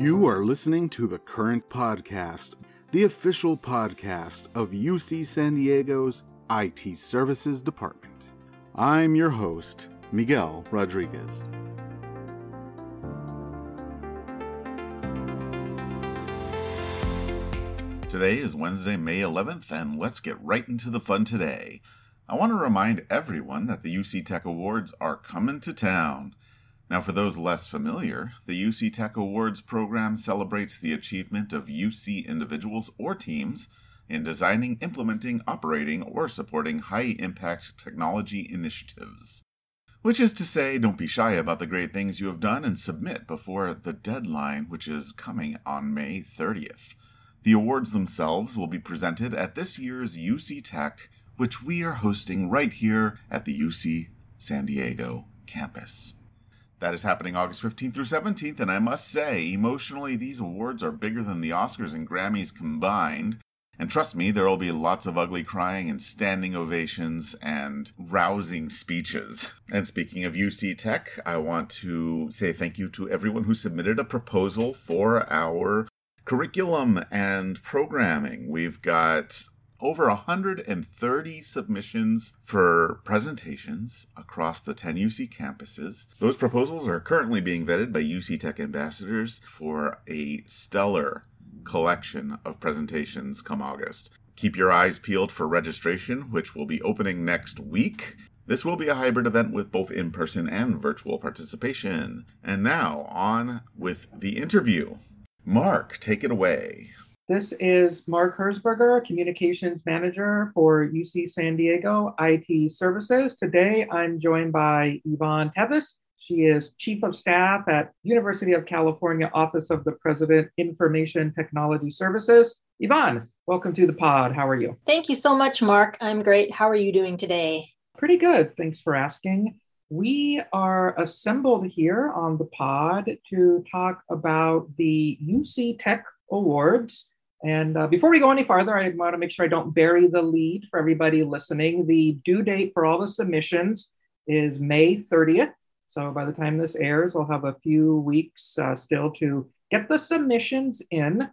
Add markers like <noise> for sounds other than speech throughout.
You are listening to the Current Podcast, the official podcast of UC San Diego's IT Services Department. I'm your host, Miguel Rodriguez. Today is Wednesday, May 11th, and let's get right into the fun today. I want to remind everyone that the UC Tech Awards are coming to town. Now, for those less familiar, the UC Tech Awards program celebrates the achievement of UC individuals or teams in designing, implementing, operating, or supporting high impact technology initiatives. Which is to say, don't be shy about the great things you have done and submit before the deadline, which is coming on May 30th. The awards themselves will be presented at this year's UC Tech, which we are hosting right here at the UC San Diego campus. That is happening August 15th through 17th, and I must say, emotionally, these awards are bigger than the Oscars and Grammys combined. And trust me, there will be lots of ugly crying and standing ovations and rousing speeches. And speaking of UC Tech, I want to say thank you to everyone who submitted a proposal for our curriculum and programming. We've got over 130 submissions for presentations across the 10 UC campuses. Those proposals are currently being vetted by UC Tech ambassadors for a stellar collection of presentations come August. Keep your eyes peeled for registration, which will be opening next week. This will be a hybrid event with both in person and virtual participation. And now, on with the interview. Mark, take it away. This is Mark Herzberger, Communications Manager for UC San Diego IT Services. Today I'm joined by Yvonne Tevis. She is Chief of Staff at University of California Office of the President Information Technology Services. Yvonne, welcome to the pod. How are you? Thank you so much, Mark. I'm great. How are you doing today? Pretty good. Thanks for asking. We are assembled here on the pod to talk about the UC Tech Awards. And uh, before we go any farther, I want to make sure I don't bury the lead for everybody listening. The due date for all the submissions is May 30th. So by the time this airs, we'll have a few weeks uh, still to get the submissions in.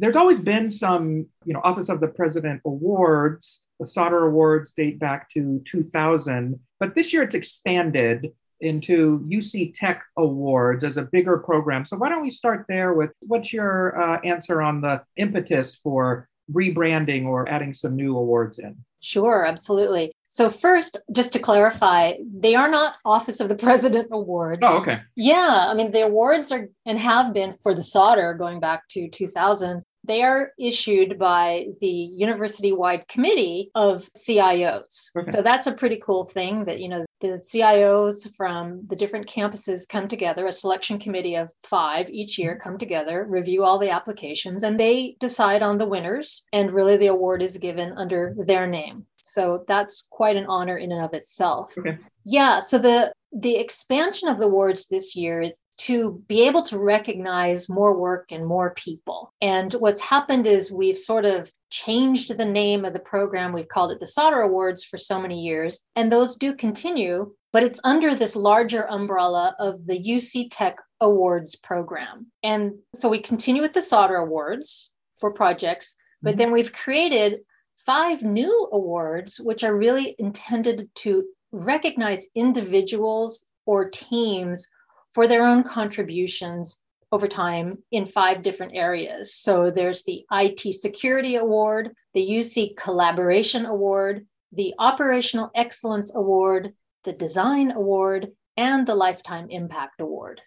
There's always been some, you know, Office of the President awards. The Sautter Awards date back to 2000, but this year it's expanded into UC Tech Awards as a bigger program. So why don't we start there with what's your uh, answer on the impetus for rebranding or adding some new awards in? Sure, absolutely. So first, just to clarify, they are not Office of the President awards. Oh, okay. Yeah, I mean the awards are and have been for the Sautter going back to 2000 they are issued by the university wide committee of CIOs. Okay. So that's a pretty cool thing that, you know, the CIOs from the different campuses come together, a selection committee of five each year mm-hmm. come together, review all the applications, and they decide on the winners. And really, the award is given under their name. So that's quite an honor in and of itself. Okay. Yeah. So the the expansion of the awards this year is to be able to recognize more work and more people. And what's happened is we've sort of changed the name of the program. We've called it the Sautter Awards for so many years, and those do continue, but it's under this larger umbrella of the UC Tech Awards program. And so we continue with the Sautter Awards for projects, but mm-hmm. then we've created five new awards, which are really intended to recognize individuals or teams for their own contributions over time in five different areas. So there's the IT Security Award, the UC Collaboration Award, the Operational Excellence Award, the Design Award, and the Lifetime Impact Award.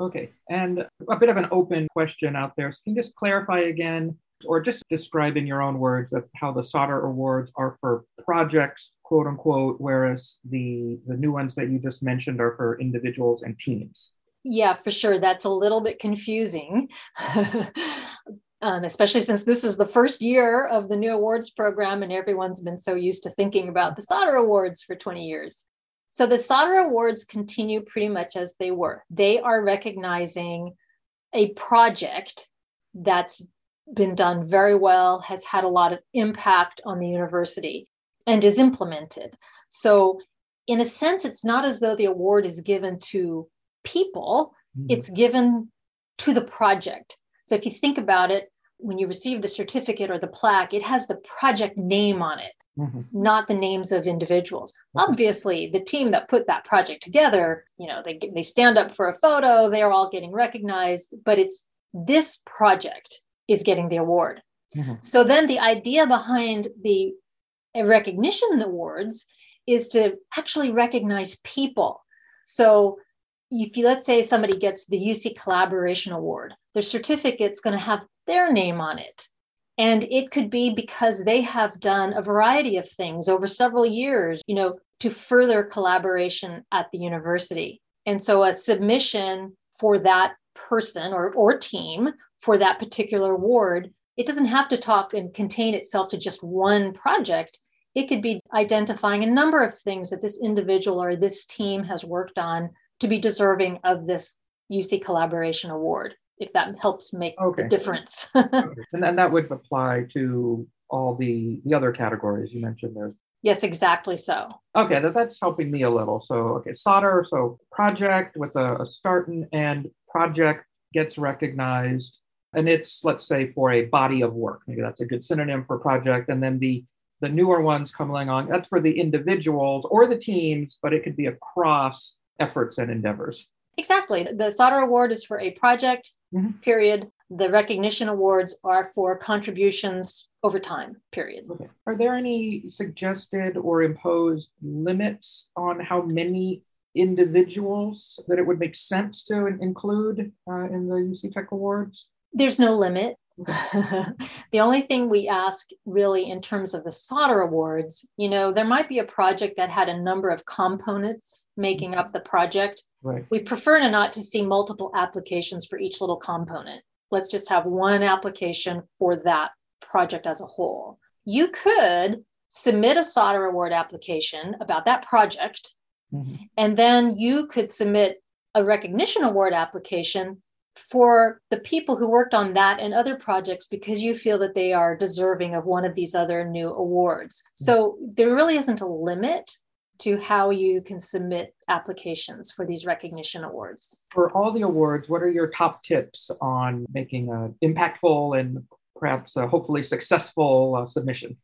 Okay, and a bit of an open question out there. So can you just clarify again, or just describe in your own words that how the Sautter Awards are for projects quote unquote, whereas the the new ones that you just mentioned are for individuals and teams. Yeah, for sure. That's a little bit confusing. <laughs> um, especially since this is the first year of the new awards program and everyone's been so used to thinking about the Sautter Awards for 20 years. So the Sautter Awards continue pretty much as they were. They are recognizing a project that's been done very well, has had a lot of impact on the university and is implemented. So, in a sense, it's not as though the award is given to people, mm-hmm. it's given to the project. So if you think about it, when you receive the certificate or the plaque, it has the project name on it, mm-hmm. not the names of individuals. Okay. Obviously, the team that put that project together, you know, they they stand up for a photo, they're all getting recognized, but it's this project is getting the award. Mm-hmm. So then the idea behind the recognition awards is to actually recognize people. So if you let's say somebody gets the UC Collaboration Award, their certificate's going to have their name on it. And it could be because they have done a variety of things over several years, you know, to further collaboration at the university. And so a submission for that person or, or team for that particular award, it doesn't have to talk and contain itself to just one project. It could be identifying a number of things that this individual or this team has worked on to be deserving of this UC Collaboration Award, if that helps make okay. the difference. <laughs> okay. And then that would apply to all the, the other categories you mentioned there. Yes, exactly so. Okay, that, that's helping me a little. So, okay, Sautter, so project with a, a start and end, project gets recognized, and it's, let's say, for a body of work. Maybe that's a good synonym for project. And then the the newer ones coming along, that's for the individuals or the teams, but it could be across efforts and endeavors. Exactly. The Sautter Award is for a project, mm-hmm. period. The recognition awards are for contributions over time, period. Okay. Are there any suggested or imposed limits on how many individuals that it would make sense to include uh, in the UC Tech Awards? There's no limit. <laughs> the only thing we ask really in terms of the Sautter awards, you know, there might be a project that had a number of components making up the project. Right. We prefer to not to see multiple applications for each little component. Let's just have one application for that project as a whole. You could submit a Sautter award application about that project, mm-hmm. and then you could submit a recognition award application for the people who worked on that and other projects because you feel that they are deserving of one of these other new awards. Hmm. So there really isn't a limit to how you can submit applications for these recognition awards. For all the awards, what are your top tips on making an impactful and perhaps hopefully successful uh, submission?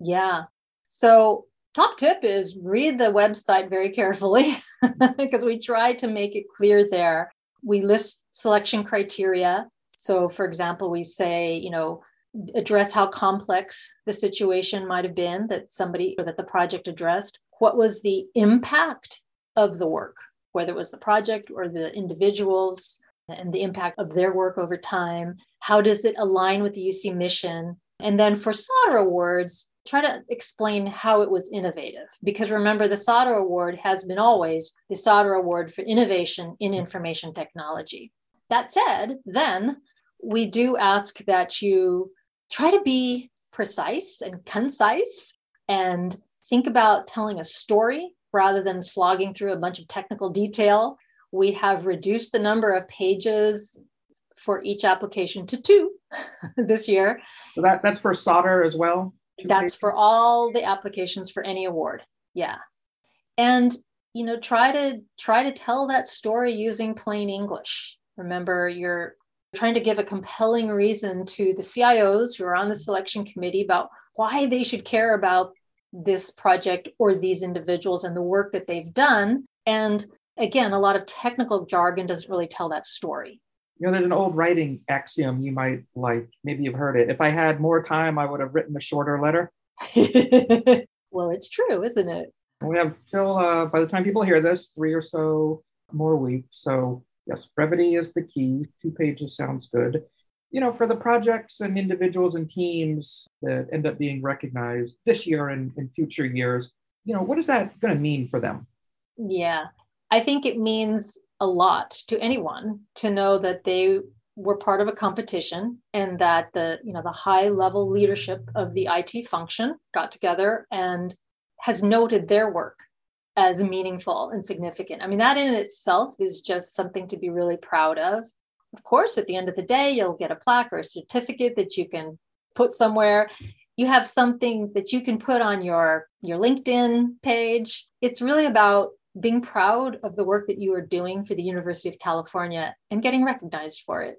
Yeah. So, top tip is read the website very carefully <laughs> because we try to make it clear there we list selection criteria. So, for example, we say, you know, address how complex the situation might have been that somebody or that the project addressed. What was the impact of the work, whether it was the project or the individuals, and the impact of their work over time? How does it align with the UC mission? And then for Sautter awards, try to explain how it was innovative. Because remember, the Sautter Award has been always the Sautter Award for Innovation in Information Technology. That said, then we do ask that you try to be precise and concise and think about telling a story rather than slogging through a bunch of technical detail. We have reduced the number of pages for each application to two <laughs> this year. So that, that's for Sautter as well? That's for all the applications for any award. Yeah. And you know, try to try to tell that story using plain English. Remember, you're trying to give a compelling reason to the CIOs who are on the selection committee about why they should care about this project or these individuals and the work that they've done. And again, a lot of technical jargon doesn't really tell that story. You know, there's an old writing axiom you might like. Maybe you've heard it. If I had more time, I would have written a shorter letter. <laughs> well, it's true, isn't it? We have still, uh, by the time people hear this, three or so more weeks. So, yes, brevity is the key. Two pages sounds good. You know, for the projects and individuals and teams that end up being recognized this year and in future years, you know, what is that going to mean for them? Yeah, I think it means a lot to anyone to know that they were part of a competition and that the you know the high level leadership of the IT function got together and has noted their work as meaningful and significant. I mean that in itself is just something to be really proud of. Of course, at the end of the day, you'll get a plaque or a certificate that you can put somewhere. You have something that you can put on your your LinkedIn page. It's really about being proud of the work that you are doing for the University of California and getting recognized for it.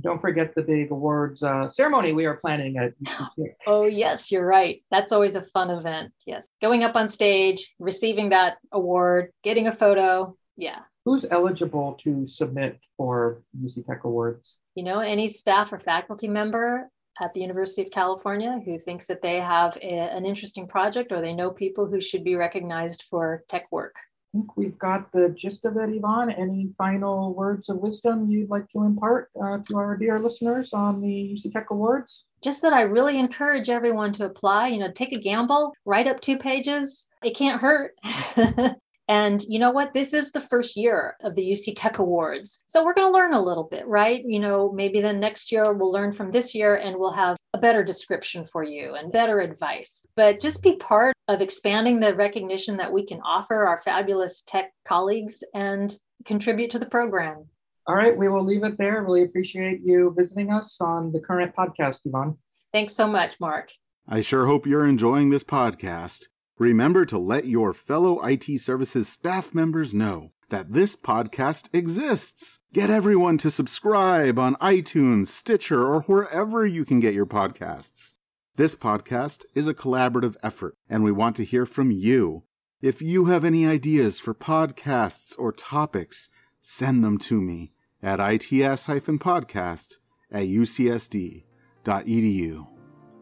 Don't forget the big awards uh, ceremony we are planning at. <gasps> Oh, yes, you're right. That's always a fun event. Yes. Going up on stage, receiving that award, getting a photo. Yeah. Who's eligible to submit for UC Tech Awards? You know, any staff or faculty member at the University of California who thinks that they have a, an interesting project or they know people who should be recognized for tech work. I think we've got the gist of it, Yvonne. Any final words of wisdom you'd like to impart uh, to our dear listeners on the UC Tech Awards? Just that I really encourage everyone to apply. You know, take a gamble, write up two pages. It can't hurt. <laughs> And you know what? This is the first year of the UC Tech Awards. So we're going to learn a little bit, right? You know, maybe then next year we'll learn from this year and we'll have a better description for you and better advice. But just be part of expanding the recognition that we can offer our fabulous tech colleagues and contribute to the program. All right, we will leave it there. Really appreciate you visiting us on the current podcast, Yvonne. Thanks so much, Mark. I sure hope you're enjoying this podcast. Remember to let your fellow IT services staff members know that this podcast exists. Get everyone to subscribe on iTunes, Stitcher, or wherever you can get your podcasts. This podcast is a collaborative effort, and we want to hear from you. If you have any ideas for podcasts or topics, send them to me at its-podcast at ucsd.edu.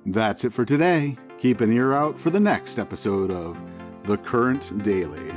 That's it for today. Keep an ear out for the next episode of The Current Daily.